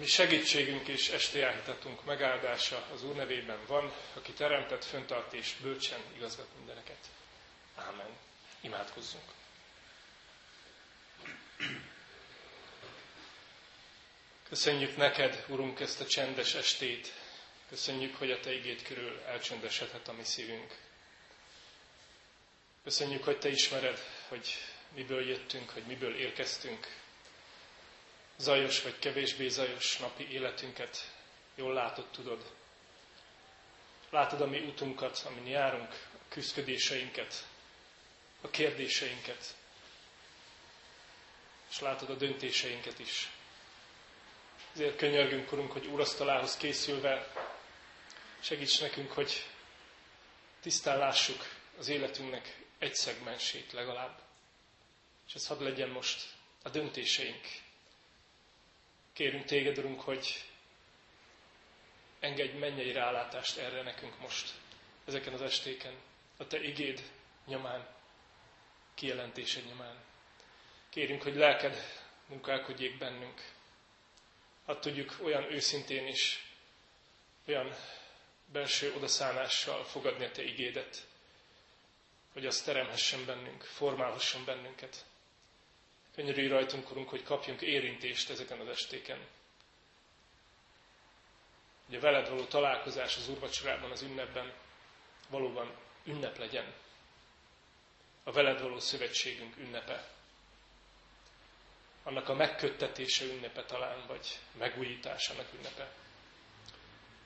mi segítségünk és esti áhítatunk megáldása az Úr nevében van, aki teremtett, föntart és bölcsen igazgat mindeneket. Ámen. Imádkozzunk. Köszönjük neked, Urunk, ezt a csendes estét. Köszönjük, hogy a Te igét körül elcsöndesedhet a mi szívünk. Köszönjük, hogy Te ismered, hogy miből jöttünk, hogy miből érkeztünk. Zajos vagy kevésbé zajos napi életünket jól látod, tudod. Látod a mi utunkat, amin járunk, a küzdködéseinket, a kérdéseinket, és látod a döntéseinket is. Ezért könyörgünk, Urunk, hogy úrasztalához készülve segíts nekünk, hogy tisztán lássuk az életünknek egy szegmensét legalább. És ez hadd legyen most a döntéseink. Kérünk téged, Urunk, hogy engedj mennyei rálátást erre nekünk most, ezeken az estéken, a Te igéd nyomán, kijelentésed nyomán. Kérünk, hogy lelked munkálkodjék bennünk. Hadd tudjuk olyan őszintén is, olyan belső odaszánással fogadni a Te igédet, hogy az teremhessen bennünk, formálhasson bennünket. Könyörülj rajtunk, Urunk, hogy kapjunk érintést ezeken az estéken. Hogy a veled való találkozás az úrvacsorában, az ünnepben valóban ünnep legyen. A veled való szövetségünk ünnepe. Annak a megköttetése ünnepe talán, vagy megújításának ünnepe.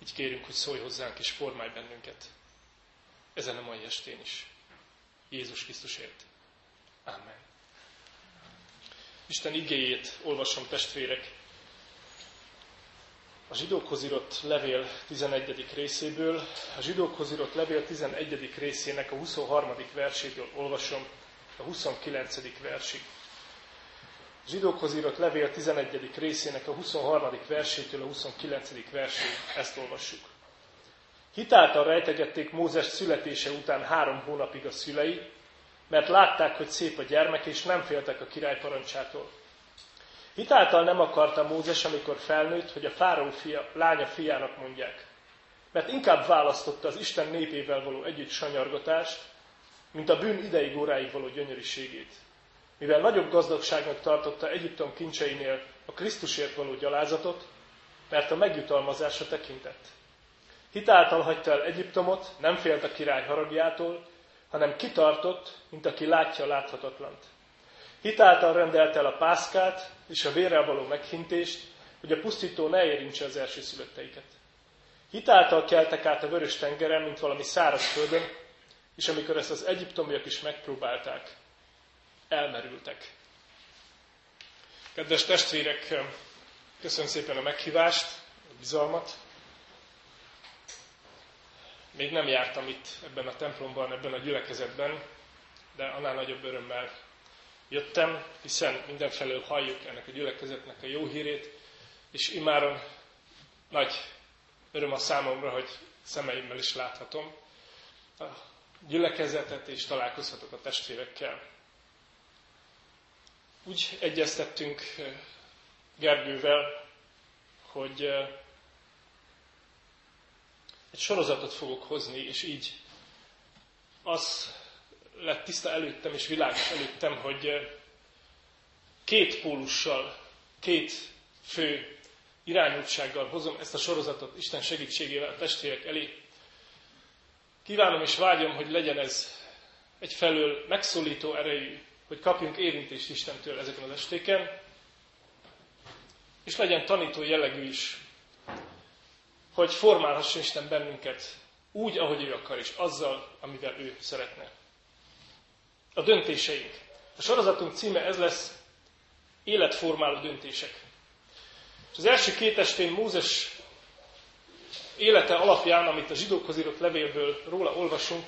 Így kérünk, hogy szólj hozzánk és formálj bennünket. Ezen a mai estén is. Jézus Krisztusért. Amen. Isten igéjét olvasom testvérek. A zsidókhoz írott levél 11. részéből, a zsidókhoz írott levél 11. részének a 23. versétől olvasom a 29. versig. A zsidókhoz írott levél 11. részének a 23. versétől a 29. versig, ezt olvassuk. Hitáltal rejtegették Mózes születése után három hónapig a szülei, mert látták, hogy szép a gyermek, és nem féltek a király parancsától. Hitáltal nem akarta Mózes, amikor felnőtt, hogy a fáraó fia, lánya fiának mondják, mert inkább választotta az Isten népével való együtt sanyargatást, mint a bűn ideig óráig való gyönyörűségét. Mivel nagyobb gazdagságnak tartotta Egyiptom kincseinél a Krisztusért való gyalázatot, mert a megjutalmazása tekintett. Hitáltal hagyta el Egyiptomot, nem félt a király haragjától, hanem kitartott, mint aki látja a láthatatlant. Hitáltal rendelte el a pászkát és a vérrel való meghintést, hogy a pusztító ne érintse az első szülötteiket. Hitáltal keltek át a vörös tengeren, mint valami száraz földön, és amikor ezt az egyiptomiak is megpróbálták, elmerültek. Kedves testvérek, köszönöm szépen a meghívást, a bizalmat. Még nem jártam itt ebben a templomban, ebben a gyülekezetben, de annál nagyobb örömmel jöttem, hiszen mindenfelől halljuk ennek a gyülekezetnek a jó hírét, és imáron nagy öröm a számomra, hogy szemeimmel is láthatom a gyülekezetet, és találkozhatok a testvérekkel. Úgy egyeztettünk eh, Gergővel, hogy eh, egy sorozatot fogok hozni, és így az lett tiszta előttem és világos előttem, hogy két pólussal, két fő irányultsággal hozom ezt a sorozatot Isten segítségével a testvérek elé. Kívánom és vágyom, hogy legyen ez egyfelől megszólító erejű, hogy kapjunk érintést Istentől ezeken az estéken, és legyen tanító jellegű is, hogy formálhassa Isten bennünket úgy, ahogy ő akar, és azzal, amivel ő szeretne. A döntéseink. A sorozatunk címe ez lesz, életformáló döntések. És az első két estén Mózes élete alapján, amit a zsidókhoz írott levélből róla olvasunk,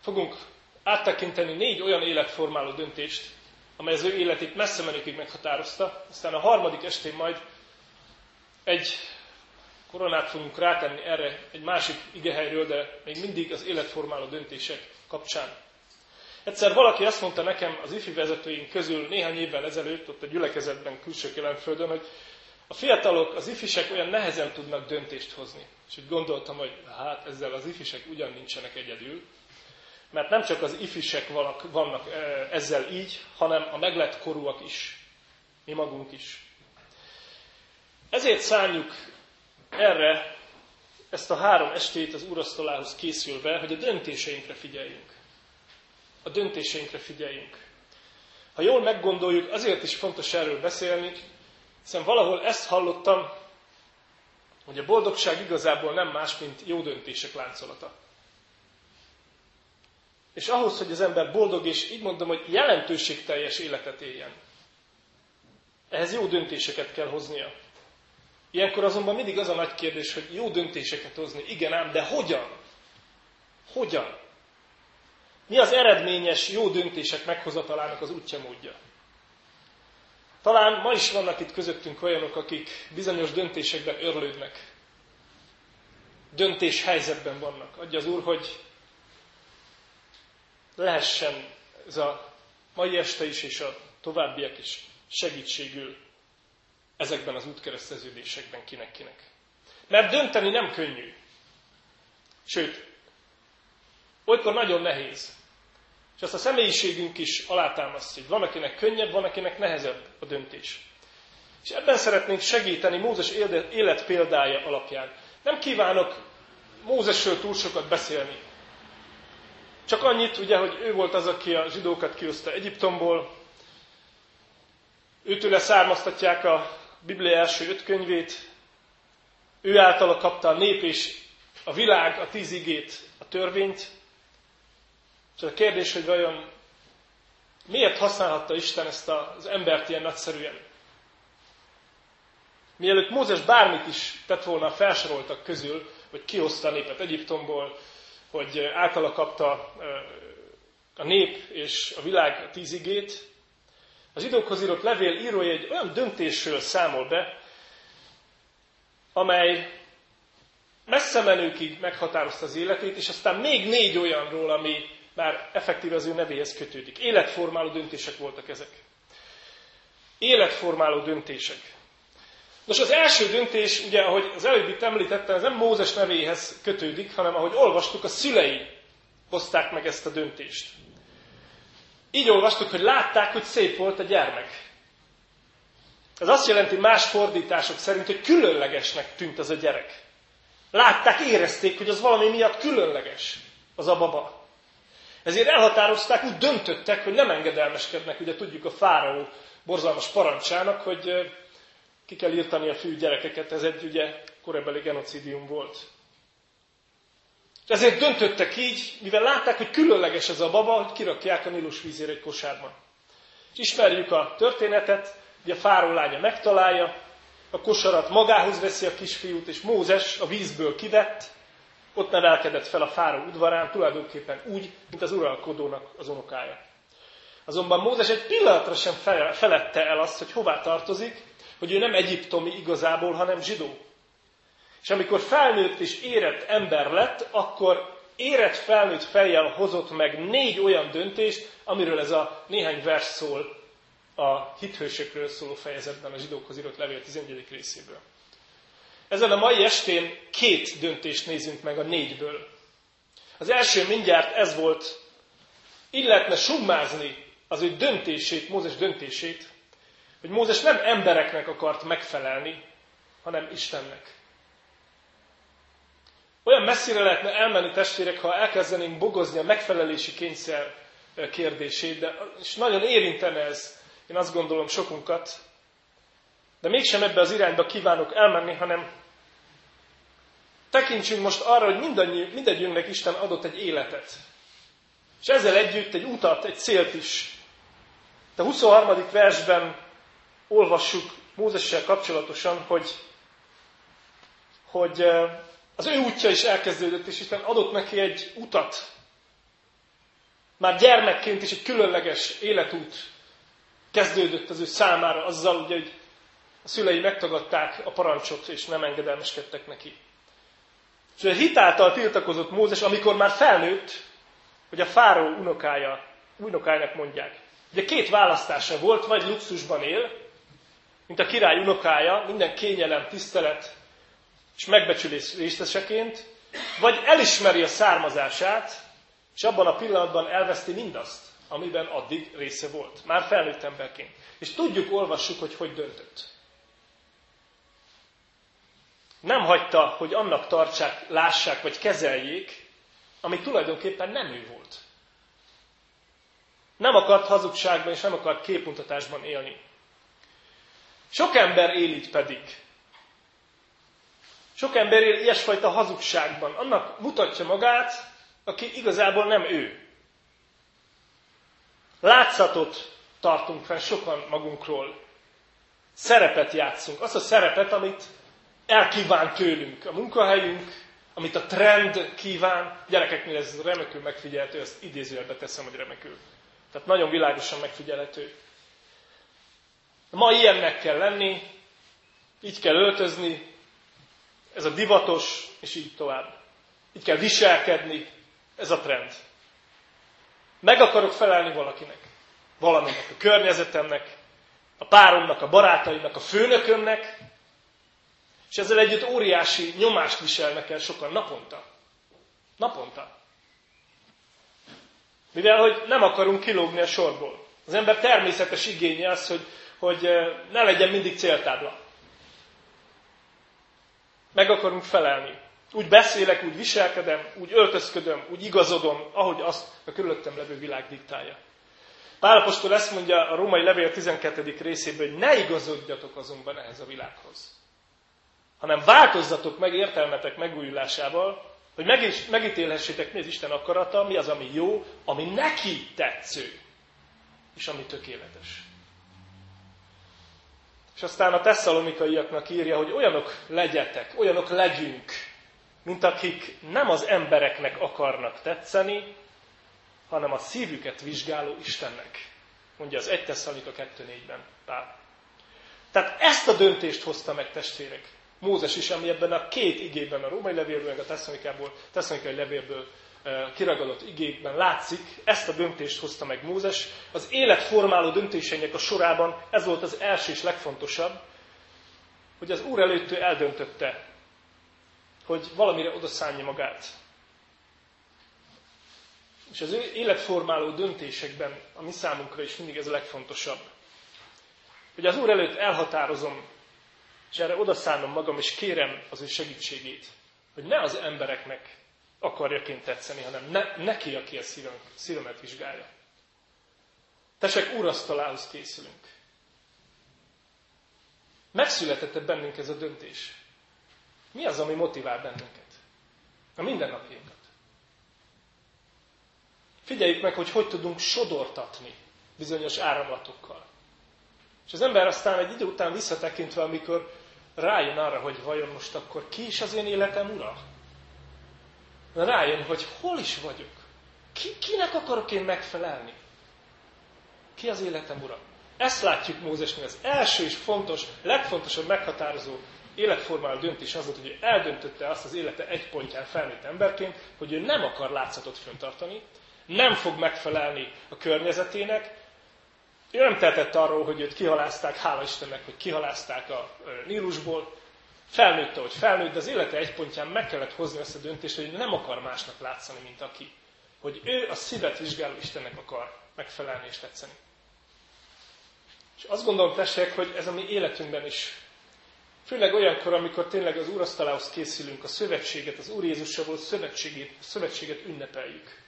fogunk áttekinteni négy olyan életformáló döntést, amely az ő életét messze menőkig meghatározta. Aztán a harmadik estén majd egy koronát fogunk rátenni erre egy másik igehelyről, de még mindig az életformáló döntések kapcsán. Egyszer valaki azt mondta nekem az ifi vezetőink közül néhány évvel ezelőtt, ott a gyülekezetben külső kelemföldön, hogy A fiatalok, az ifisek olyan nehezen tudnak döntést hozni. És úgy gondoltam, hogy hát ezzel az ifisek ugyan nincsenek egyedül, mert nem csak az ifisek vannak, vannak ezzel így, hanem a meglett korúak is, mi magunk is. Ezért szálljuk erre ezt a három estét az úrasztalához készülve, hogy a döntéseinkre figyeljünk. A döntéseinkre figyeljünk. Ha jól meggondoljuk, azért is fontos erről beszélni, hiszen valahol ezt hallottam, hogy a boldogság igazából nem más, mint jó döntések láncolata. És ahhoz, hogy az ember boldog, és így mondom, hogy jelentőségteljes életet éljen, ehhez jó döntéseket kell hoznia. Ilyenkor azonban mindig az a nagy kérdés, hogy jó döntéseket hozni. Igen ám, de hogyan? Hogyan? Mi az eredményes jó döntések meghozatalának az útja módja? Talán ma is vannak itt közöttünk olyanok, akik bizonyos döntésekben örlődnek. Döntés helyzetben vannak. Adja az Úr, hogy lehessen ez a mai este is és a továbbiak is segítségül ezekben az útkereszteződésekben kinek-kinek. Mert dönteni nem könnyű. Sőt, olykor nagyon nehéz. És azt a személyiségünk is alátámasztja, hogy van, akinek könnyebb, van, akinek nehezebb a döntés. És ebben szeretnénk segíteni Mózes élet példája alapján. Nem kívánok Mózesről túl sokat beszélni. Csak annyit, ugye, hogy ő volt az, aki a zsidókat kihozta Egyiptomból, őtőle származtatják a Biblia első öt könyvét, ő általa kapta a nép és a világ a tíz igét, a törvényt. És a kérdés, hogy vajon miért használhatta Isten ezt az embert ilyen nagyszerűen? Mielőtt Mózes bármit is tett volna a felsoroltak közül, hogy kihozta a népet Egyiptomból, hogy általa kapta a nép és a világ a tíz igét, az időkhoz írott levél írója egy olyan döntésről számol be, amely messze menőkig meghatározta az életét, és aztán még négy olyanról, ami már effektíve az ő nevéhez kötődik. Életformáló döntések voltak ezek. Életformáló döntések. Nos, az első döntés, ugye, ahogy az előbb itt említettem, ez nem Mózes nevéhez kötődik, hanem ahogy olvastuk, a szülei hozták meg ezt a döntést. Így olvastuk, hogy látták, hogy szép volt a gyermek. Ez azt jelenti más fordítások szerint, hogy különlegesnek tűnt az a gyerek. Látták, érezték, hogy az valami miatt különleges, az a baba. Ezért elhatározták, úgy döntöttek, hogy nem engedelmeskednek, ugye tudjuk a fáraó borzalmas parancsának, hogy ki kell írtani a fű gyerekeket, ez egy ugye korabeli genocidium volt. És ezért döntöttek így, mivel látták, hogy különleges ez a baba, hogy kirakják a Nilus vízére egy kosárban. És ismerjük a történetet, hogy a fáró lánya megtalálja, a kosarat magához veszi a kisfiút, és Mózes a vízből kivett, ott nevelkedett fel a fáró udvarán, tulajdonképpen úgy, mint az uralkodónak az unokája. Azonban Mózes egy pillanatra sem felette el azt, hogy hová tartozik, hogy ő nem egyiptomi igazából, hanem zsidó. És amikor felnőtt és érett ember lett, akkor érett felnőtt fejjel hozott meg négy olyan döntést, amiről ez a néhány vers szól a hithősökről szóló fejezetben, a zsidókhoz írott levél 11. részéből. Ezen a mai estén két döntést nézünk meg a négyből. Az első mindjárt ez volt, így lehetne summázni az ő döntését, Mózes döntését, hogy Mózes nem embereknek akart megfelelni, hanem Istennek. Olyan messzire lehetne elmenni testvérek, ha elkezdenénk bogozni a megfelelési kényszer kérdését, de és nagyon érintene ez, én azt gondolom, sokunkat. De mégsem ebbe az irányba kívánok elmenni, hanem tekintsünk most arra, hogy mindannyi, mindegyünknek Isten adott egy életet. És ezzel együtt egy utat, egy célt is. De a 23. versben olvassuk Mózessel kapcsolatosan, hogy, hogy az ő útja is elkezdődött, és Isten adott neki egy utat. Már gyermekként is egy különleges életút kezdődött az ő számára, azzal, ugye, hogy a szülei megtagadták a parancsot, és nem engedelmeskedtek neki. És a hitáltal tiltakozott Mózes, amikor már felnőtt, hogy a fáró unokája, unokájának mondják. Ugye két választása volt, vagy luxusban él, mint a király unokája, minden kényelem, tisztelet és megbecsülés részeseként, vagy elismeri a származását, és abban a pillanatban elveszti mindazt, amiben addig része volt. Már felnőtt emberként. És tudjuk, olvassuk, hogy hogy döntött. Nem hagyta, hogy annak tartsák, lássák vagy kezeljék, ami tulajdonképpen nem ő volt. Nem akart hazugságban és nem akart képmutatásban élni. Sok ember él így pedig. Sok ember él ilyesfajta hazugságban. Annak mutatja magát, aki igazából nem ő. Látszatot tartunk fel sokan magunkról. Szerepet játszunk. Azt a szerepet, amit elkíván tőlünk. A munkahelyünk, amit a trend kíván. Gyerekeknél ez remekül megfigyelhető, ezt idézőjelbe teszem, hogy remekül. Tehát nagyon világosan megfigyelhető. Ma ilyennek kell lenni, így kell öltözni, ez a divatos, és így tovább. Így kell viselkedni, ez a trend. Meg akarok felelni valakinek. Valaminek, a környezetemnek, a páromnak, a barátaimnak, a főnökömnek, és ezzel együtt óriási nyomást viselnek el sokan naponta. Naponta. Mivel, hogy nem akarunk kilógni a sorból. Az ember természetes igénye az, hogy, hogy eh, ne legyen mindig céltábla. Meg akarunk felelni. Úgy beszélek, úgy viselkedem, úgy öltözködöm, úgy igazodom, ahogy azt a körülöttem levő világ diktálja. Pálapostól ezt mondja a római levél 12. részében, hogy ne igazodjatok azonban ehhez a világhoz, hanem változzatok meg értelmetek megújulásával, hogy megítélhessétek, mi az Isten akarata, mi az, ami jó, ami neki tetsző, és ami tökéletes. És aztán a tesszalonikaiaknak írja, hogy olyanok legyetek, olyanok legyünk, mint akik nem az embereknek akarnak tetszeni, hanem a szívüket vizsgáló Istennek. Mondja az 1 Tesszalonika 2.4-ben Pál. Tehát ezt a döntést hozta meg testvérek. Mózes is, ami ebben a két igében, a római levélből, meg a tesszalonikai levélből kiragadott igékben látszik, ezt a döntést hozta meg Mózes. Az életformáló döntéseinek a sorában ez volt az első és legfontosabb, hogy az Úr előtt ő eldöntötte, hogy valamire odaszállja magát. És az életformáló döntésekben a mi számunkra is mindig ez a legfontosabb. Hogy az Úr előtt elhatározom, és erre odaszállom magam, és kérem az ő segítségét, hogy ne az embereknek akarjaként tetszeni, hanem ne, neki, aki a szívem, szívemet vizsgálja. Tesek úrasztalához készülünk. Megszületett bennünk ez a döntés. Mi az, ami motivál bennünket? A mindennapjainkat. Figyeljük meg, hogy hogy tudunk sodortatni bizonyos áramlatokkal. És az ember aztán egy idő után visszatekintve, amikor rájön arra, hogy vajon most akkor ki is az én életem ura? Rájön, hogy hol is vagyok. Ki, kinek akarok én megfelelni? Ki az életem ura? Ezt látjuk Mózesnél. Az első és fontos, legfontosabb meghatározó életformáló döntés az volt, hogy eldöntötte azt az élete egy pontján felnőtt emberként, hogy ő nem akar látszatot föntartani, nem fog megfelelni a környezetének, ő nem tehetett arról, hogy őt kihalázták, hála Istennek, hogy kihalázták a Nílusból, felnőtt, hogy felnőtt, de az élete egy pontján meg kellett hozni ezt a döntést, hogy nem akar másnak látszani, mint aki. Hogy ő a szívet vizsgáló Istennek akar megfelelni és tetszeni. És azt gondolom, tessék, hogy ez a mi életünkben is Főleg olyankor, amikor tényleg az úrasztalához készülünk, a szövetséget, az Úr Jézussal volt szövetséget, szövetséget ünnepeljük.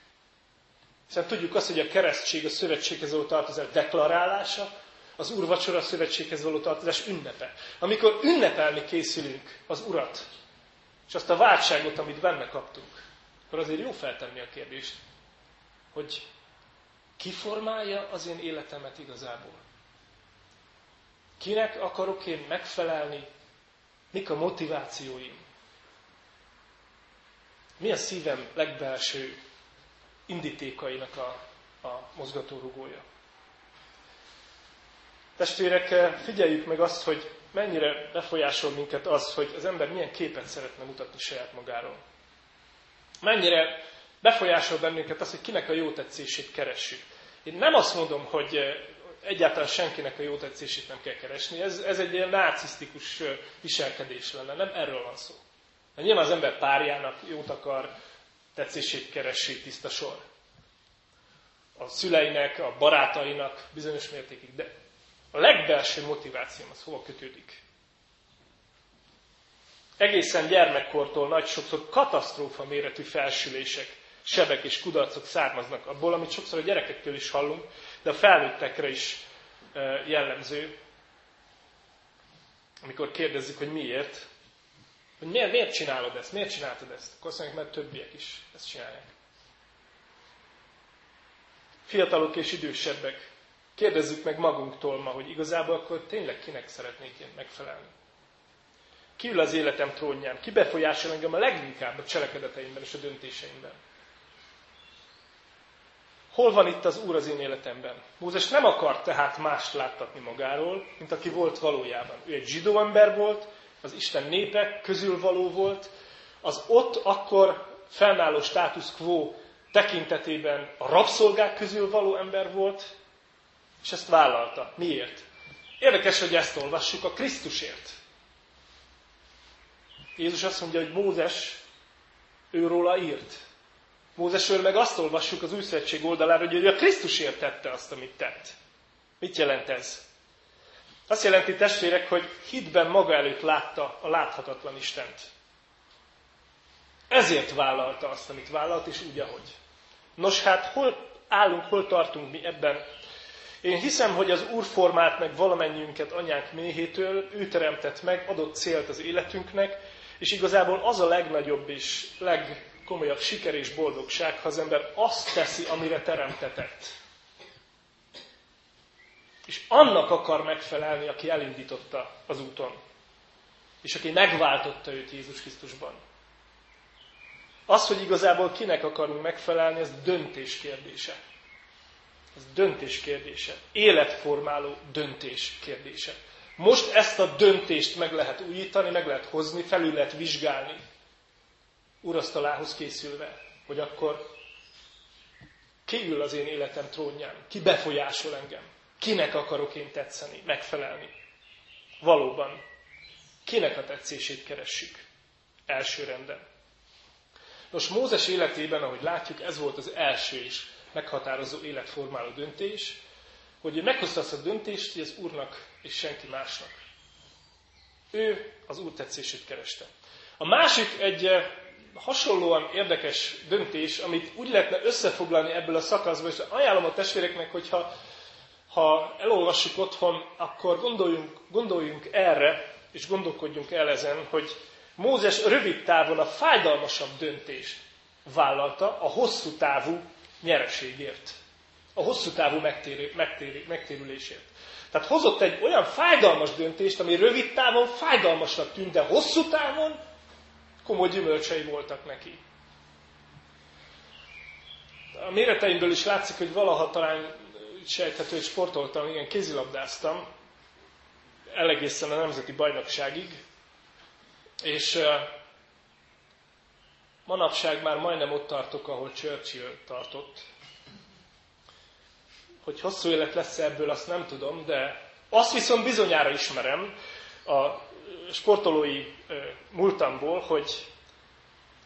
Hiszen tudjuk azt, hogy a keresztség a szövetséghez való tartozás deklarálása, az úrvacsora szövetséghez való tartozás ünnepe. Amikor ünnepelni készülünk az Urat, és azt a váltságot, amit benne kaptunk, akkor azért jó feltenni a kérdést, hogy ki formálja az én életemet igazából? Kinek akarok én megfelelni, Mik a motivációim? Mi a szívem legbelső indítékainak a, a mozgatórugója? Testvérek, figyeljük meg azt, hogy mennyire befolyásol minket az, hogy az ember milyen képet szeretne mutatni saját magáról. Mennyire befolyásol bennünket az, hogy kinek a jó tetszését keressük. Én nem azt mondom, hogy egyáltalán senkinek a jó tetszését nem kell keresni. Ez, ez egy ilyen narcisztikus viselkedés lenne, nem erről van szó. De nyilván az ember párjának jót akar, tetszését keresi, tiszta sor. A szüleinek, a barátainak bizonyos mértékig, de a legbelső motivációm az hova kötődik? Egészen gyermekkortól nagy sokszor katasztrófa méretű felsülések, sebek és kudarcok származnak abból, amit sokszor a gyerekektől is hallunk, de a felnőttekre is jellemző, amikor kérdezzük, hogy miért, hogy miért, miért csinálod ezt, miért csináltad ezt, akkor azt mondják, mert többiek is ezt csinálják. Fiatalok és idősebbek, kérdezzük meg magunktól ma, hogy igazából akkor tényleg kinek szeretnék én megfelelni. Ki ül az életem trónján? Ki befolyásol engem a leginkább a cselekedeteimben és a döntéseimben? Hol van itt az Úr az én életemben? Mózes nem akart tehát mást láttatni magáról, mint aki volt valójában. Ő egy zsidó ember volt, az Isten népek közül való volt, az ott akkor fennálló status quo tekintetében a rabszolgák közül való ember volt, és ezt vállalta. Miért? Érdekes, hogy ezt olvassuk a Krisztusért. Jézus azt mondja, hogy Mózes őróla írt. Mózesről meg azt olvassuk az új szövetség oldalára, hogy ő a Krisztusért tette azt, amit tett. Mit jelent ez? Azt jelenti, testvérek, hogy hitben maga előtt látta a láthatatlan Istent. Ezért vállalta azt, amit vállalt, és úgy, ahogy. Nos hát, hol állunk, hol tartunk mi ebben? Én hiszem, hogy az Úr formált meg valamennyiünket anyánk méhétől, ő teremtett meg, adott célt az életünknek, és igazából az a legnagyobb és legkomolyabb siker és boldogság, ha az ember azt teszi, amire teremtetett. És annak akar megfelelni, aki elindította az úton. És aki megváltotta őt Jézus Krisztusban. Az, hogy igazából kinek akarunk megfelelni, ez döntés kérdése. Ez döntés kérdése. Életformáló döntés kérdése. Most ezt a döntést meg lehet újítani, meg lehet hozni, felül lehet vizsgálni. Urasztalához készülve, hogy akkor ki ül az én életem trónján, ki befolyásol engem, kinek akarok én tetszeni, megfelelni. Valóban, kinek a tetszését keressük első renden. Nos, Mózes életében, ahogy látjuk, ez volt az első és meghatározó életformáló döntés, hogy meghozta a döntést, hogy az Úrnak és senki másnak. Ő az Úr tetszését kereste. A másik egy eh, hasonlóan érdekes döntés, amit úgy lehetne összefoglalni ebből a szakaszból, és ajánlom a testvéreknek, hogyha ha elolvassuk otthon, akkor gondoljunk, gondoljunk erre, és gondolkodjunk el ezen, hogy Mózes rövid távon a fájdalmasabb döntést vállalta a hosszú távú nyereségért. A hosszú távú megtér, megtér, megtérülésért. Tehát hozott egy olyan fájdalmas döntést, ami rövid távon fájdalmasnak tűnt, de hosszú távon komoly gyümölcsei voltak neki. A méreteimből is látszik, hogy valaha talán sejthető, hogy sportoltam, igen, kézilabdáztam, elegészen a nemzeti bajnokságig, és manapság már majdnem ott tartok, ahol Churchill tartott. Hogy hosszú élet lesz ebből, azt nem tudom, de azt viszont bizonyára ismerem a sportolói múltamból, hogy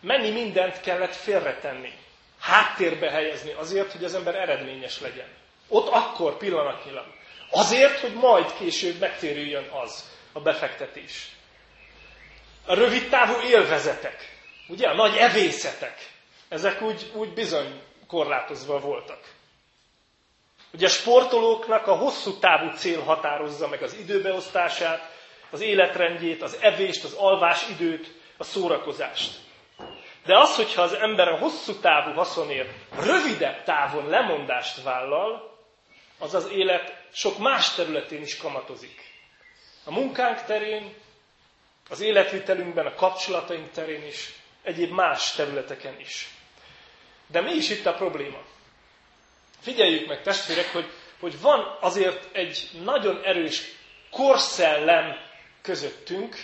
mennyi mindent kellett félretenni, háttérbe helyezni azért, hogy az ember eredményes legyen. Ott akkor pillanatnyilag. Azért, hogy majd később megtérüljön az, a befektetés a rövid távú élvezetek, ugye a nagy evészetek, ezek úgy, úgy bizony korlátozva voltak. Ugye a sportolóknak a hosszú távú cél határozza meg az időbeosztását, az életrendjét, az evést, az alvás időt, a szórakozást. De az, hogyha az ember a hosszú távú haszonért rövidebb távon lemondást vállal, az az élet sok más területén is kamatozik. A munkánk terén, az életvitelünkben, a kapcsolataink terén is, egyéb más területeken is. De mi is itt a probléma? Figyeljük meg, testvérek, hogy, hogy van azért egy nagyon erős korszellem közöttünk,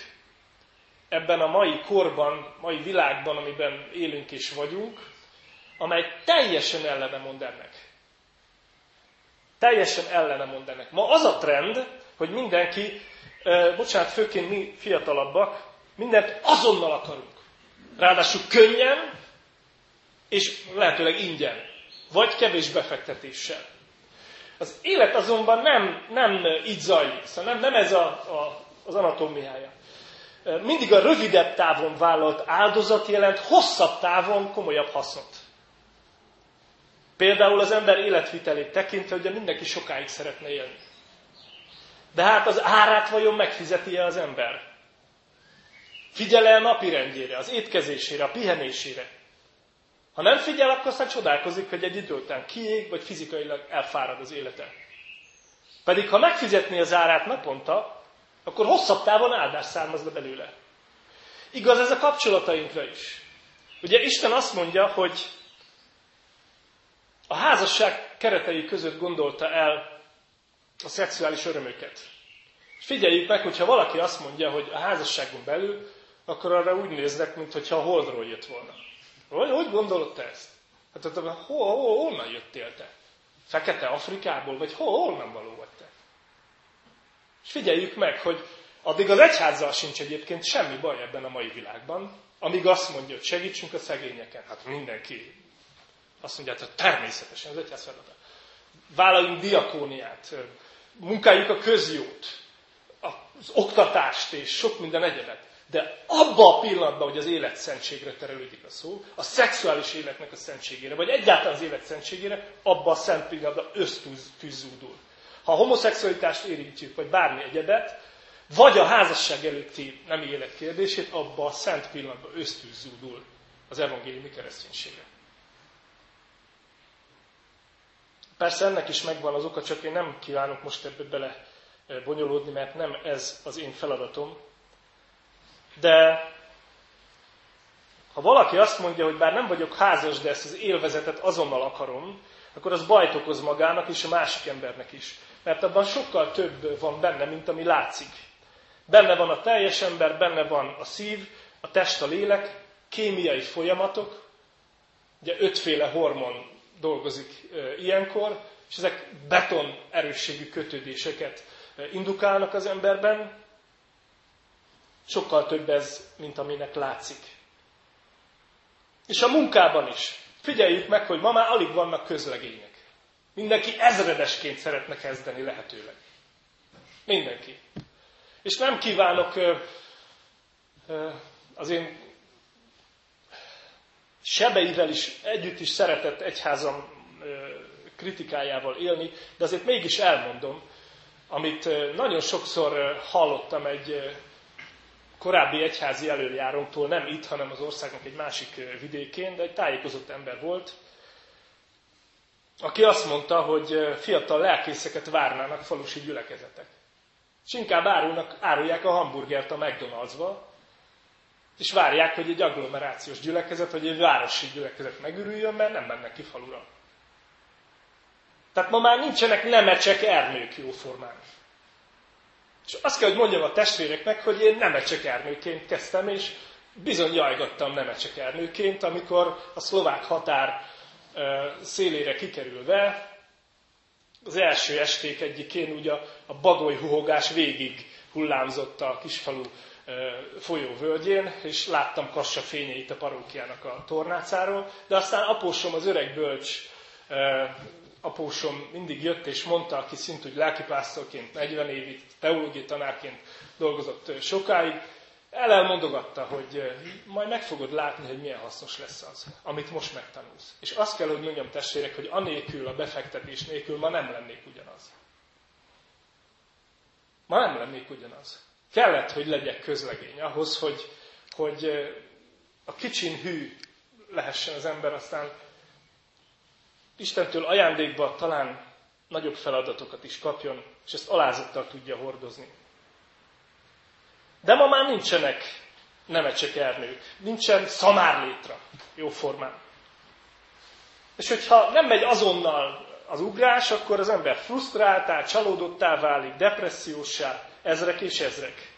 ebben a mai korban, mai világban, amiben élünk és vagyunk, amely teljesen ellene mond ennek. Teljesen ellene mond ennek. Ma az a trend, hogy mindenki, bocsánat, főként mi fiatalabbak, mindent azonnal akarunk. Ráadásul könnyen, és lehetőleg ingyen. Vagy kevés befektetéssel. Az élet azonban nem, nem így zajlik, szóval nem, nem ez a, a, az anatómiája. Mindig a rövidebb távon vállalt áldozat jelent hosszabb távon komolyabb hasznot. Például az ember életvitelét tekintve, ugye mindenki sokáig szeretne élni. De hát az árát vajon megfizeti-e az ember? Figyel el napi rendjére, az étkezésére, a pihenésére. Ha nem figyel, akkor aztán csodálkozik, hogy egy idő után kiég, vagy fizikailag elfárad az élete. Pedig ha megfizetné az árát naponta, akkor hosszabb távon áldás származna belőle. Igaz ez a kapcsolatainkra is. Ugye Isten azt mondja, hogy a házasság keretei között gondolta el a szexuális örömöket. Figyeljük meg, hogyha valaki azt mondja, hogy a házasságon belül, akkor arra úgy néznek, mintha a holdról jött volna. Hogy, hogy gondolod te ezt? Hát, hát hol, hol, honnan jöttél te? Fekete Afrikából, vagy hol, honnan való vagy te? És figyeljük meg, hogy addig az egyházzal sincs egyébként semmi baj ebben a mai világban, amíg azt mondja, hogy segítsünk a szegényeken. Hát mindenki azt mondja, hogy természetesen az egyház feladata. Vállaljunk diakóniát, munkáljuk a közjót, az oktatást és sok minden egyebet. De abba a pillanatban, hogy az élet szentségre terelődik a szó, a szexuális életnek a szentségére, vagy egyáltalán az élet szentségére, abba a szent pillanatban ösztűzúdul. Ha a homoszexualitást érintjük, vagy bármi egyebet, vagy a házasság előtti nem élet kérdését, abba a szent pillanatban ösztűzúdul az evangéliumi kereszténysége. Persze ennek is megvan az oka, csak én nem kívánok most ebbe bele bonyolódni, mert nem ez az én feladatom, de ha valaki azt mondja, hogy bár nem vagyok házas, de ezt az élvezetet azonnal akarom, akkor az bajt okoz magának és a másik embernek is. Mert abban sokkal több van benne, mint ami látszik. Benne van a teljes ember, benne van a szív, a test, a lélek, kémiai folyamatok. Ugye ötféle hormon dolgozik ilyenkor, és ezek beton erősségű kötődéseket indukálnak az emberben, Sokkal több ez, mint aminek látszik. És a munkában is. Figyeljük meg, hogy ma már alig vannak közlegények. Mindenki ezredesként szeretne kezdeni lehetőleg. Mindenki. És nem kívánok ö, ö, az én sebeivel is együtt is szeretett egyházam ö, kritikájával élni, de azért mégis elmondom, amit nagyon sokszor hallottam egy korábbi egyházi előjárónktól, nem itt, hanem az országnak egy másik vidékén, de egy tájékozott ember volt, aki azt mondta, hogy fiatal lelkészeket várnának falusi gyülekezetek. És inkább árulnak, árulják a hamburgert a McDonald'sba, és várják, hogy egy agglomerációs gyülekezet, vagy egy városi gyülekezet megürüljön, mert nem mennek ki falura. Tehát ma már nincsenek nemecsek ernők jóformán. És azt kell, hogy mondjam a testvéreknek, hogy én nemecsekernőként kezdtem, és bizony jajgattam nemecsekernőként, amikor a szlovák határ szélére kikerülve, az első esték egyikén ugye a bagoly huhogás végig hullámzott a kisfalu folyó völgyén, és láttam kassa fényeit a parókiának a tornácáról, de aztán apósom az öreg bölcs apósom mindig jött és mondta, aki szintúgy lelkipásztorként 40 évig, teológiai tanárként dolgozott sokáig, el elmondogatta, hogy majd meg fogod látni, hogy milyen hasznos lesz az, amit most megtanulsz. És azt kell, hogy mondjam testvérek, hogy anélkül, a befektetés nélkül ma nem lennék ugyanaz. Ma nem lennék ugyanaz. Kellett, hogy legyek közlegény ahhoz, hogy, hogy a kicsin hű lehessen az ember, aztán Istentől ajándékba talán nagyobb feladatokat is kapjon, és ezt alázattal tudja hordozni. De ma már nincsenek nemecsek ernők, nincsen szamárlétra jó formán. És hogyha nem megy azonnal az ugrás, akkor az ember frusztráltá, csalódottá válik, depressziósá, ezrek és ezrek.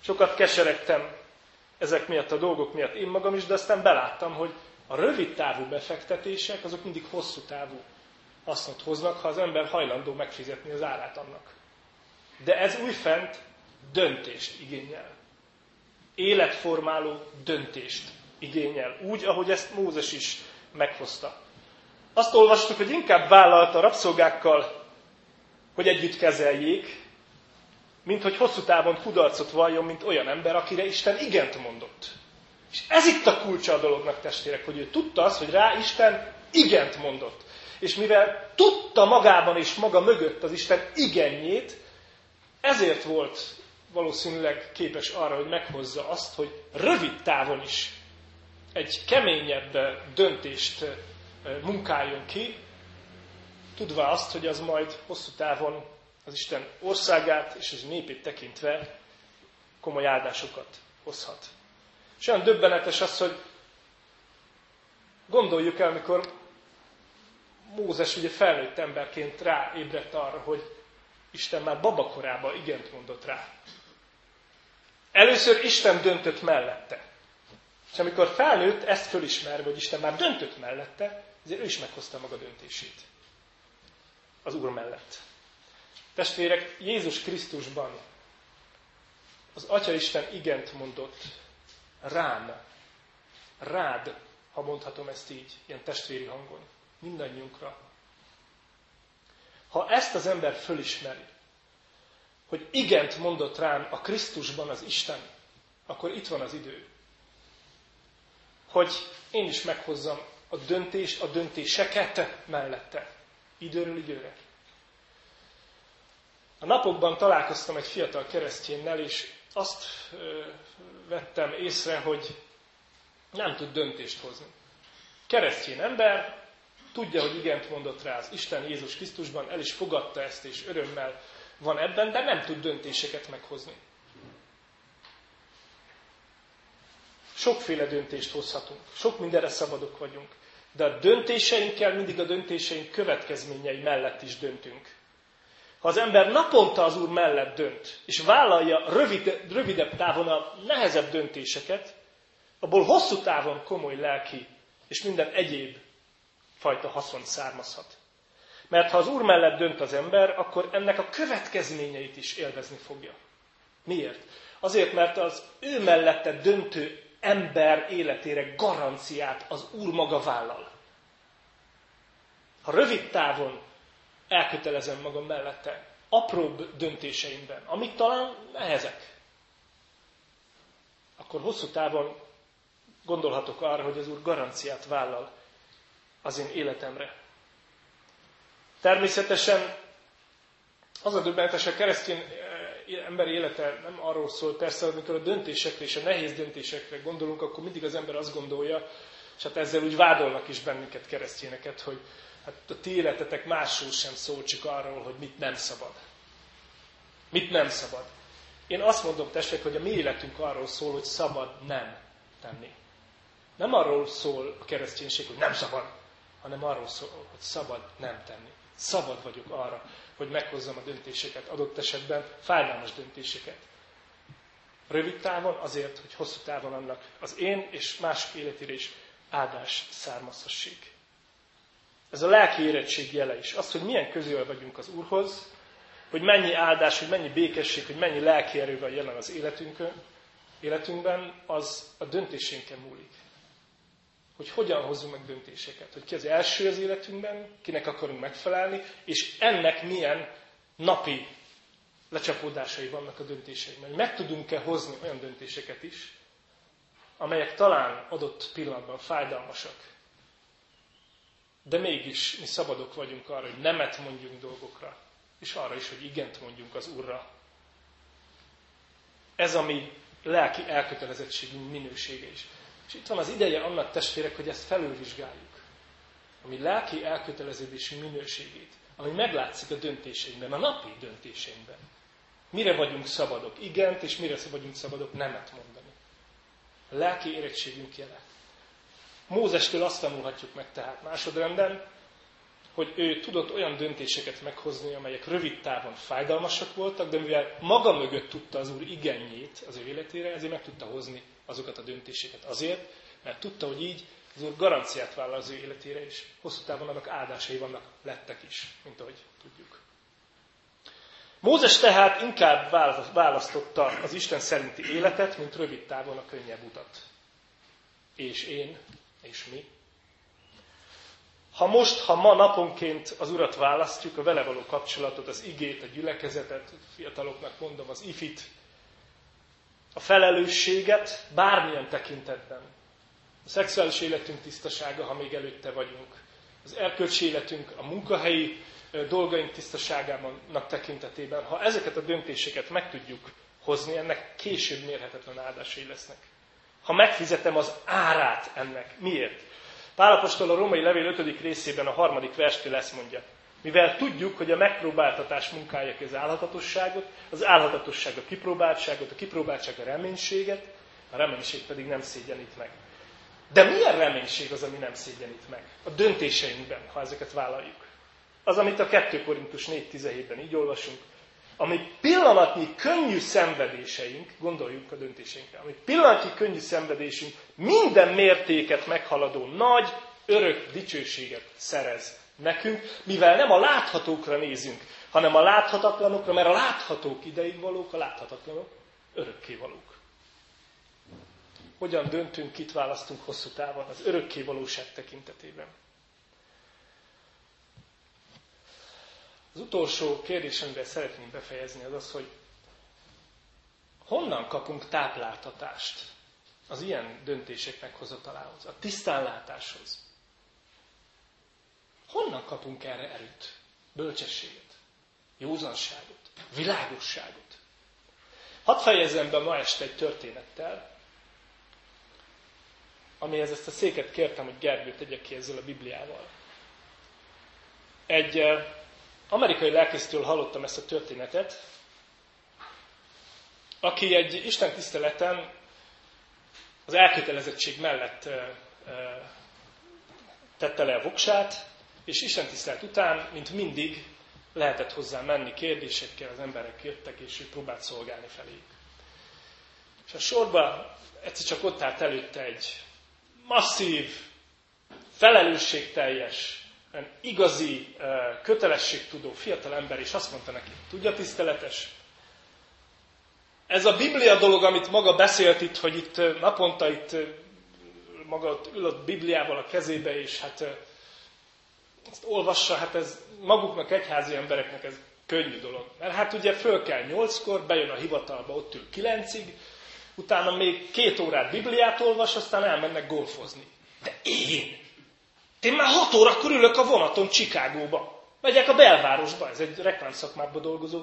Sokat keseregtem ezek miatt a dolgok miatt én magam is, de aztán beláttam, hogy a rövid távú befektetések azok mindig hosszú távú hasznot hoznak, ha az ember hajlandó megfizetni az árát annak. De ez újfent döntést igényel. Életformáló döntést igényel. Úgy, ahogy ezt Mózes is meghozta. Azt olvastuk, hogy inkább vállalta a rabszolgákkal, hogy együtt kezeljék, mint hogy hosszú távon kudarcot valljon, mint olyan ember, akire Isten igent mondott. És ez itt a kulcsa a dolognak, testvérek, hogy ő tudta azt, hogy rá Isten igent mondott. És mivel tudta magában és maga mögött az Isten igenjét, ezért volt valószínűleg képes arra, hogy meghozza azt, hogy rövid távon is egy keményebb döntést munkáljon ki, tudva azt, hogy az majd hosszú távon az Isten országát és az népét tekintve komoly áldásokat hozhat. És olyan döbbenetes az, hogy gondoljuk el, amikor Mózes ugye felnőtt emberként ráébredt arra, hogy Isten már babakorában igent mondott rá. Először Isten döntött mellette. És amikor felnőtt, ezt fölismerve, hogy Isten már döntött mellette, ezért ő is meghozta maga döntését. Az Úr mellett. Testvérek, Jézus Krisztusban az Atya Isten igent mondott rám, rád, ha mondhatom ezt így, ilyen testvéri hangon, mindannyiunkra. Ha ezt az ember fölismeri, hogy igent mondott rám a Krisztusban az Isten, akkor itt van az idő, hogy én is meghozzam a döntés, a döntéseket mellette, időről időre. A napokban találkoztam egy fiatal kereszténynel, és azt vettem észre, hogy nem tud döntést hozni. Keresztény ember, tudja, hogy igent mondott rá az Isten Jézus Krisztusban, el is fogadta ezt, és örömmel van ebben, de nem tud döntéseket meghozni. Sokféle döntést hozhatunk, sok mindenre szabadok vagyunk, de a döntéseinkkel mindig a döntéseink következményei mellett is döntünk. Ha az ember naponta az Úr mellett dönt, és vállalja rövid, rövidebb távon a nehezebb döntéseket, abból hosszú távon komoly lelki és minden egyéb fajta haszon származhat. Mert ha az Úr mellett dönt az ember, akkor ennek a következményeit is élvezni fogja. Miért? Azért, mert az ő mellette döntő ember életére garanciát az Úr maga vállal. Ha rövid távon elkötelezem magam mellette, apróbb döntéseimben, amik talán nehezek, akkor hosszú távon gondolhatok arra, hogy az Úr garanciát vállal az én életemre. Természetesen az a döbbenetes, a keresztény eh, emberi élete nem arról szól, persze, amikor a döntésekre és a nehéz döntésekre gondolunk, akkor mindig az ember azt gondolja, és hát ezzel úgy vádolnak is bennünket keresztényeket, hogy hát a ti életetek másról sem szól, csak arról, hogy mit nem szabad. Mit nem szabad. Én azt mondom, testvérek, hogy a mi életünk arról szól, hogy szabad nem tenni. Nem arról szól a kereszténység, hogy nem szabad, hanem arról szól, hogy szabad nem tenni. Szabad vagyok arra, hogy meghozzam a döntéseket, adott esetben fájdalmas döntéseket. Rövid távon azért, hogy hosszú távon annak az én és mások életére is áldás származhassék. Ez a lelki érettség jele is. Az, hogy milyen közül vagyunk az Úrhoz, hogy mennyi áldás, hogy mennyi békesség, hogy mennyi lelki erővel jelen az életünkön, életünkben, az a döntésénken múlik hogy hogyan hozzunk meg döntéseket. Hogy ki az első az életünkben, kinek akarunk megfelelni, és ennek milyen napi lecsapódásai vannak a döntéseinkben. Meg tudunk-e hozni olyan döntéseket is, amelyek talán adott pillanatban fájdalmasak, de mégis mi szabadok vagyunk arra, hogy nemet mondjunk dolgokra, és arra is, hogy igent mondjunk az Úrra. Ez a mi lelki elkötelezettségünk minősége is. És itt van az ideje annak testvérek, hogy ezt felülvizsgáljuk. Ami lelki elköteleződési minőségét, ami meglátszik a döntéseinkben, a napi döntéseinkben. Mire vagyunk szabadok igent, és mire vagyunk szabadok nemet mondani. A lelki érettségünk jele. Mózestől azt tanulhatjuk meg tehát másodrendben, hogy ő tudott olyan döntéseket meghozni, amelyek rövid távon fájdalmasak voltak, de mivel maga mögött tudta az Úr igenjét az ő életére, ezért meg tudta hozni azokat a döntéseket. Azért, mert tudta, hogy így Az Úr garanciát vállal az ő életére, és hosszú távon annak áldásai vannak, lettek is, mint ahogy tudjuk. Mózes tehát inkább választotta az Isten szerinti életet, mint rövid távon a könnyebb utat. És én, és mi. Ha most, ha ma naponként az Urat választjuk, a vele való kapcsolatot, az igét, a gyülekezetet, fiataloknak mondom, az ifit, a felelősséget bármilyen tekintetben. A szexuális életünk tisztasága, ha még előtte vagyunk. Az erkölcsi életünk, a munkahelyi dolgaink tisztaságának tekintetében, ha ezeket a döntéseket meg tudjuk hozni, ennek később mérhetetlen áldásai lesznek. Ha megfizetem az árát ennek. Miért? Pálapostól a római levél 5. részében a harmadik verstől ezt mondja. Mivel tudjuk, hogy a megpróbáltatás munkája az állhatatosságot, az állhatatosság a kipróbáltságot, a kipróbáltság a reménységet, a reménység pedig nem szégyenít meg. De milyen reménység az, ami nem szégyenít meg? A döntéseinkben, ha ezeket vállaljuk. Az, amit a 2 Korintus 4.17-ben így olvasunk, ami pillanatnyi könnyű szenvedéseink, gondoljuk a döntéseinkre, ami pillanatnyi könnyű szenvedésünk minden mértéket meghaladó nagy, örök dicsőséget szerez nekünk, mivel nem a láthatókra nézünk, hanem a láthatatlanokra, mert a láthatók ideig valók, a láthatatlanok örökké valók. Hogyan döntünk, kit választunk hosszú távon az örökké valóság tekintetében? Az utolsó kérdés, amivel szeretném befejezni, az az, hogy honnan kapunk tápláltatást az ilyen döntések meghozatalához, a tisztánlátáshoz? Honnan kapunk erre erőt, bölcsességet, józanságot, világosságot? Hadd fejezem be ma este egy történettel, amihez ezt a széket kértem, hogy Gergő tegye ki ezzel a Bibliával. Egy eh, amerikai lelkésztől hallottam ezt a történetet, aki egy Isten tiszteleten az elkötelezettség mellett tette le a voksát, és Isten tisztelet után, mint mindig, lehetett hozzá menni kérdésekkel, az emberek jöttek, és ő próbált szolgálni felé. És a sorba egyszer csak ott állt előtte egy masszív, felelősségteljes, igazi, kötelességtudó fiatal ember, és azt mondta neki, tudja tiszteletes, ez a Biblia dolog, amit maga beszélt itt, hogy itt naponta itt maga ül a Bibliával a kezébe, és hát ezt olvassa, hát ez maguknak egyházi embereknek ez könnyű dolog. Mert hát ugye föl kell nyolckor, bejön a hivatalba, ott ül kilencig, utána még két órát Bibliát olvas, aztán elmennek golfozni. De én? Én már hat órakor ülök a vonaton Csikágóba. Megyek a belvárosba, ez egy reklámszakmában dolgozó,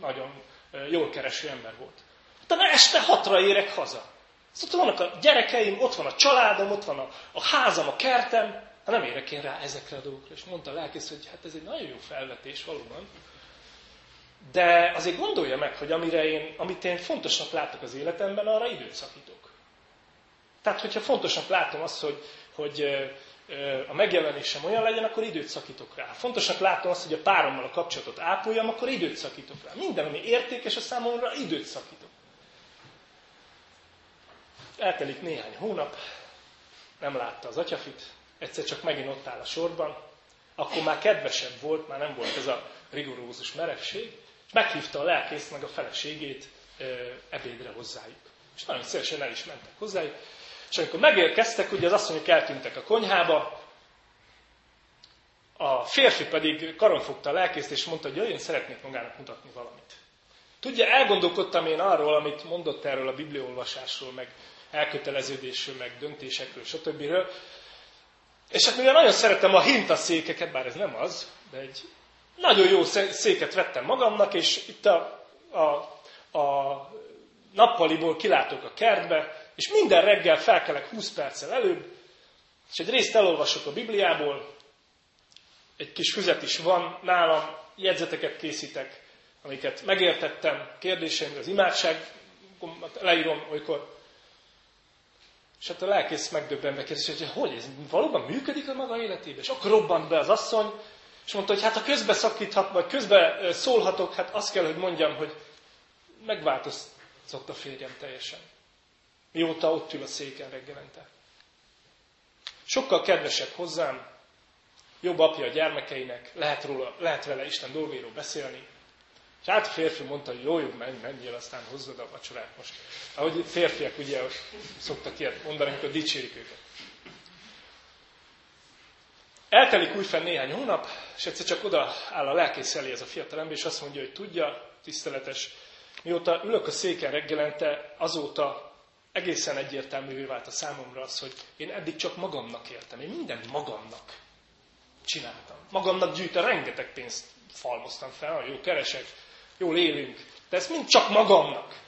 nagyon jól kereső ember volt. Utána este hatra érek haza. Szóval vannak a gyerekeim, ott van a családom, ott van a, a házam, a kertem, hát nem érek én rá ezekre a dolgokra. És mondta a lelkész, hogy hát ez egy nagyon jó felvetés valóban. De azért gondolja meg, hogy amire én, amit én fontosnak látok az életemben, arra időt szakítok. Tehát, hogyha fontosnak látom azt, hogy, hogy a megjelenésem olyan legyen, akkor időt szakítok rá. Fontosnak látom azt, hogy a párommal a kapcsolatot ápoljam, akkor időt szakítok rá. Minden, ami értékes a számomra, időt szakítok. Eltelik néhány hónap, nem látta az atyafit, egyszer csak megint ott áll a sorban, akkor már kedvesebb volt, már nem volt ez a rigorózus merevség, és meghívta a lelkészt meg a feleségét ebédre hozzájuk. És nagyon szívesen el is mentek hozzájuk, és amikor megérkeztek, ugye az asszonyok eltűntek a konyhába, a férfi pedig karon fogta a lelkészt, és mondta, hogy jöjjön, szeretnék magának mutatni valamit. Tudja, elgondolkodtam én arról, amit mondott erről a bibliaolvasásról, meg elköteleződésről, meg döntésekről, stb. És hát mivel nagyon szeretem a hintaszékeket, bár ez nem az, de egy nagyon jó széket vettem magamnak, és itt a, a, a nappaliból kilátok a kertbe, és minden reggel felkelek 20 perccel előbb, és egy részt elolvasok a Bibliából, egy kis füzet is van nálam, jegyzeteket készítek, amiket megértettem, kérdéseimre, az imádság, leírom olykor. És hát a lelkész megdöbbenve kérdezi, hogy hogy ez valóban működik a maga életében? És akkor robbant be az asszony, és mondta, hogy hát ha közbe szakíthat, vagy közbe szólhatok, hát azt kell, hogy mondjam, hogy megváltozott a férjem teljesen mióta ott ül a széken reggelente. Sokkal kedvesebb hozzám, jobb apja a gyermekeinek, lehet, róla, lehet vele Isten dolgairól beszélni. És hát a férfi mondta, hogy jó, jó, menj, menjél, aztán hozzad a vacsorát most. Ahogy férfiak ugye szoktak ilyet mondani, amikor dicsérik őket. Eltelik újfenn néhány hónap, és egyszer csak oda áll a lelkész elé ez a fiatal ember, és azt mondja, hogy tudja, tiszteletes, mióta ülök a széken reggelente, azóta egészen egyértelművé vált a számomra az, hogy én eddig csak magamnak éltem. Én mindent magamnak csináltam. Magamnak gyűjte, rengeteg pénzt falmoztam fel, jó keresek, jól élünk, de ez mind csak magamnak.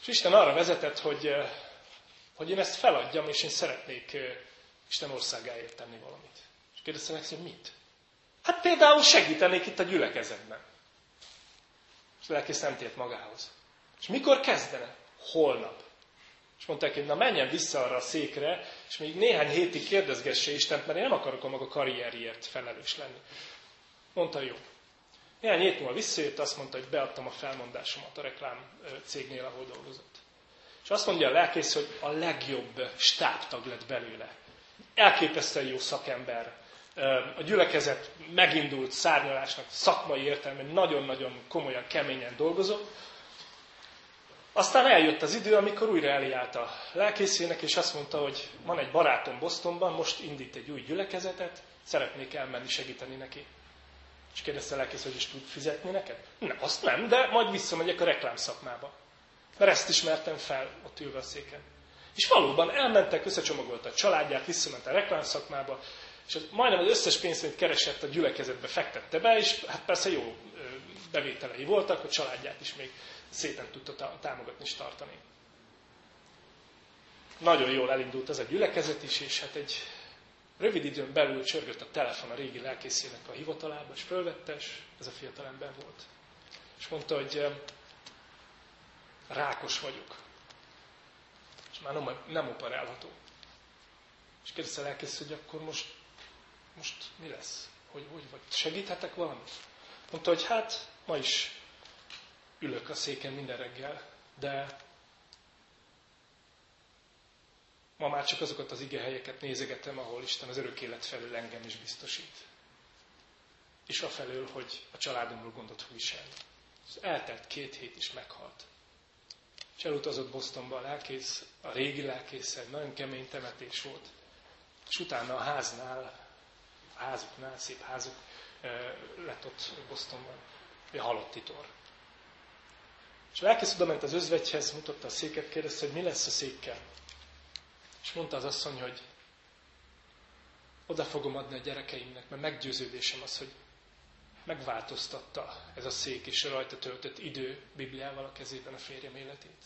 És Isten arra vezetett, hogy, eh, hogy én ezt feladjam, és én szeretnék eh, Isten országáért tenni valamit. És kérdezte meg, hogy mit? Hát például segítenék itt a gyülekezetben. És lelkész nem tért magához. És mikor kezdene? Holnap. És mondták, hogy na menjen vissza arra a székre, és még néhány hétig kérdezgesse Istent, mert én nem akarok a maga karrierjért felelős lenni. Mondta, jó. Néhány hét múlva visszajött, azt mondta, hogy beadtam a felmondásomat a reklám cégnél, ahol dolgozott. És azt mondja a lelkész, hogy a legjobb stábtag lett belőle. Elképesztően jó szakember. A gyülekezet megindult szárnyalásnak szakmai értelemben nagyon-nagyon komolyan, keményen dolgozott. Aztán eljött az idő, amikor újra eliállt a lelkészének, és azt mondta, hogy van egy barátom Bostonban, most indít egy új gyülekezetet, szeretnék elmenni segíteni neki. És kérdezte a lelkész, hogy is tud fizetni neked? Nem, azt nem, de majd visszamegyek a reklámszakmába. Mert ezt ismertem fel ott ülve a széken. És valóban elmentek, összecsomagolta a családját, visszament a reklámszakmába, és az, majdnem az összes pénzt, amit keresett a gyülekezetbe fektette be, és hát persze jó bevételei voltak, a családját is még szépen tudta támogatni és tartani. Nagyon jól elindult ez a gyülekezet is, és hát egy rövid időn belül csörgött a telefon a régi lelkészének a hivatalába, és fölvette, és ez a fiatal ember volt. És mondta, hogy rákos vagyok. És már nem, nem operálható. És kérdezte a lelkész, hogy akkor most, most mi lesz? Hogy, hogy vagy? Segíthetek valamit? Mondta, hogy hát ma is ülök a széken minden reggel, de ma már csak azokat az ige helyeket nézegetem, ahol Isten az örök élet felől engem is biztosít. És afelől, hogy a családomról gondot viselni. Eltelt két hét is meghalt. És elutazott Bostonba a lelkész, a régi lelkész, egy nagyon kemény temetés volt. És utána a háznál, a házuknál, szép házuk lett ott Bostonban, egy halott titor. És a lelkész oda ment az özvegyhez, mutatta a széket, kérdezte, hogy mi lesz a székkel. És mondta az asszony, hogy oda fogom adni a gyerekeimnek, mert meggyőződésem az, hogy megváltoztatta ez a szék és a rajta töltött idő Bibliával a kezében a férjem életét.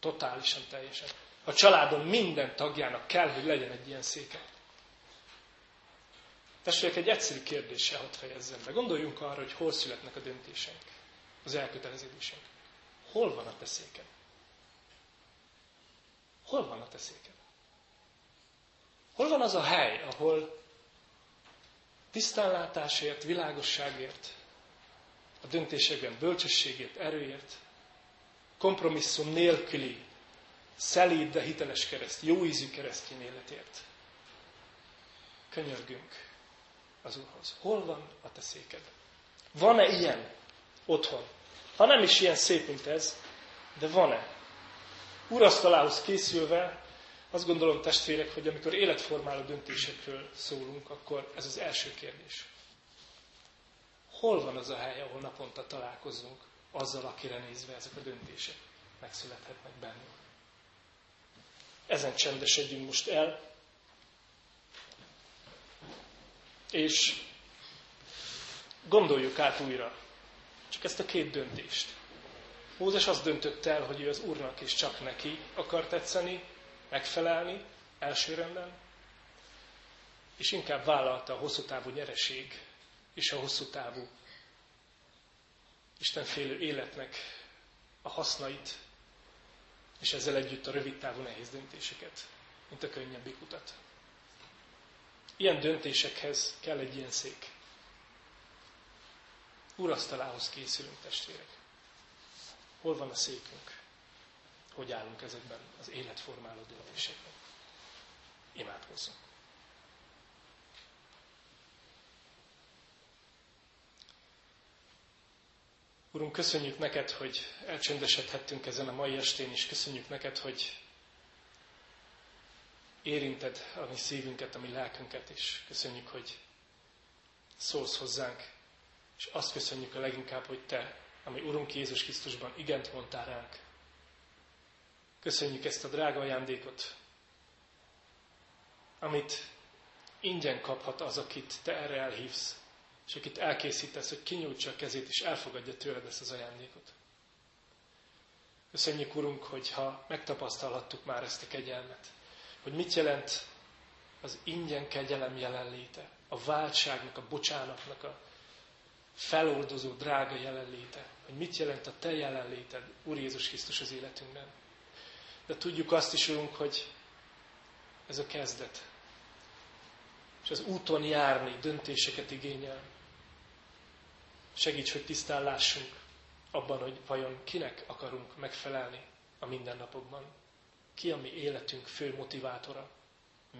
Totálisan, teljesen. A családom minden tagjának kell, hogy legyen egy ilyen széke. Testvérek, egy egyszerű kérdéssel hadd fejezzem be. Gondoljunk arra, hogy hol születnek a döntéseink, az elköteleződésünk. Hol van a te széked? Hol van a te széked? Hol van az a hely, ahol tisztánlátásért, világosságért, a döntésekben bölcsességért, erőért, kompromisszum nélküli, szelíd, de hiteles kereszt, jó ízű keresztény életért. Könyörgünk az Úrhoz. Hol van a te széked? Van-e ilyen otthon? Ha nem is ilyen szép, mint ez, de van-e? Urasztalához készülve, azt gondolom, testvérek, hogy amikor életformáló döntésekről szólunk, akkor ez az első kérdés. Hol van az a hely, ahol naponta találkozunk azzal, akire nézve ezek a döntések megszülethetnek bennünk? Ezen csendesedjünk most el, és gondoljuk át újra, csak ezt a két döntést. Mózes azt döntött el, hogy ő az Úrnak és csak neki akar tetszeni, megfelelni elsőrendben, és inkább vállalta a hosszú távú nyereség és a hosszú távú Istenfélő életnek a hasznait, és ezzel együtt a rövid távú nehéz döntéseket, mint a könnyebbik utat. Ilyen döntésekhez kell egy ilyen szék. Urasztalához készülünk, testvérek. Hol van a székünk? Hogy állunk ezekben az életformáló döntésekben? imádkozzunk. Urunk, köszönjük neked, hogy elcsendesedhettünk ezen a mai estén, és köszönjük neked, hogy érinted a mi szívünket, a mi lelkünket, és köszönjük, hogy szólsz hozzánk, és azt köszönjük a leginkább, hogy Te, ami Urunk Jézus Krisztusban igent mondtál ránk. Köszönjük ezt a drága ajándékot, amit ingyen kaphat az, akit Te erre elhívsz, és akit elkészítesz, hogy kinyújtsa a kezét, és elfogadja tőled ezt az ajándékot. Köszönjük, Urunk, hogy ha megtapasztalhattuk már ezt a kegyelmet, hogy mit jelent az ingyen kegyelem jelenléte, a váltságnak, a bocsánatnak a feloldozó, drága jelenléte, hogy mit jelent a Te jelenléted, Úr Jézus Krisztus az életünkben. De tudjuk azt is, Urunk, hogy ez a kezdet. És az úton járni döntéseket igényel. Segíts, hogy tisztán lássunk abban, hogy vajon kinek akarunk megfelelni a mindennapokban. Ki a mi életünk fő motivátora?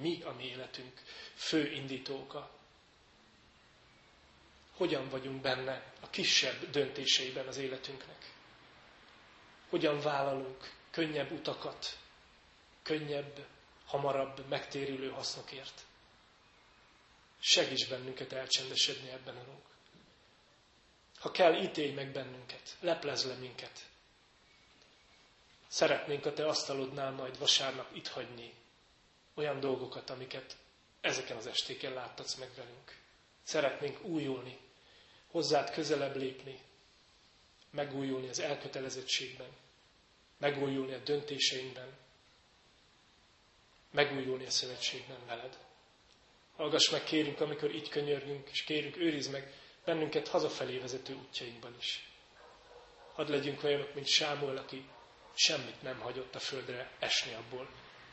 Mi a mi életünk fő indítóka? Hogyan vagyunk benne a kisebb döntéseiben az életünknek? Hogyan vállalunk könnyebb utakat, könnyebb, hamarabb megtérülő hasznokért? Segíts bennünket elcsendesedni ebben, Urunk. Ha kell, ítélj meg bennünket, leplezz le minket. Szeretnénk a Te asztalodnál majd vasárnap itt hagyni olyan dolgokat, amiket ezeken az estéken láttatsz meg velünk. Szeretnénk újulni, hozzád közelebb lépni, megújulni az elkötelezettségben, megújulni a döntéseinkben, megújulni a szövetségben veled. Hallgass meg, kérünk, amikor így könyörgünk, és kérünk, őrizd meg bennünket hazafelé vezető útjainkban is. Hadd legyünk olyanok, mint Sámuel, aki semmit nem hagyott a földre esni abból,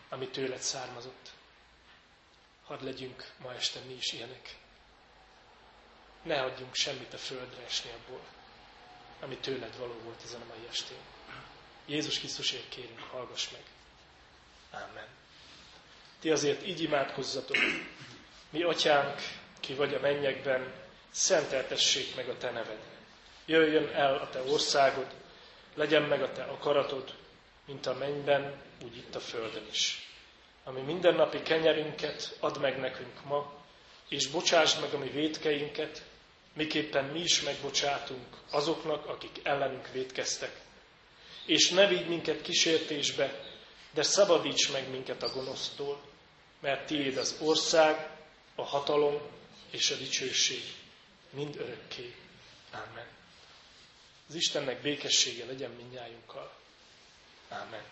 ami tőled származott. Hadd legyünk ma este mi is ilyenek. Ne hagyjunk semmit a földre esni abból, ami tőled való volt ezen a mai estén. Jézus Krisztusért kérünk, hallgass meg. Amen. Ti azért így imádkozzatok. Mi, atyánk, ki vagy a mennyekben, szenteltessék meg a te neved. Jöjjön el a te országod, legyen meg a te akaratod, mint a mennyben, úgy itt a földön is. Ami mindennapi kenyerünket add meg nekünk ma, és bocsásd meg a mi védkeinket, miképpen mi is megbocsátunk azoknak, akik ellenünk védkeztek. És ne vigy minket kísértésbe, de szabadíts meg minket a gonosztól, mert tiéd az ország, a hatalom és a dicsőség mind örökké. Amen. Az Istennek békessége legyen mindnyájunkkal. Amen.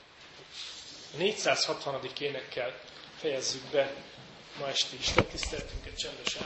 A 460. énekkel fejezzük be ma esti Isten tiszteltünket csendes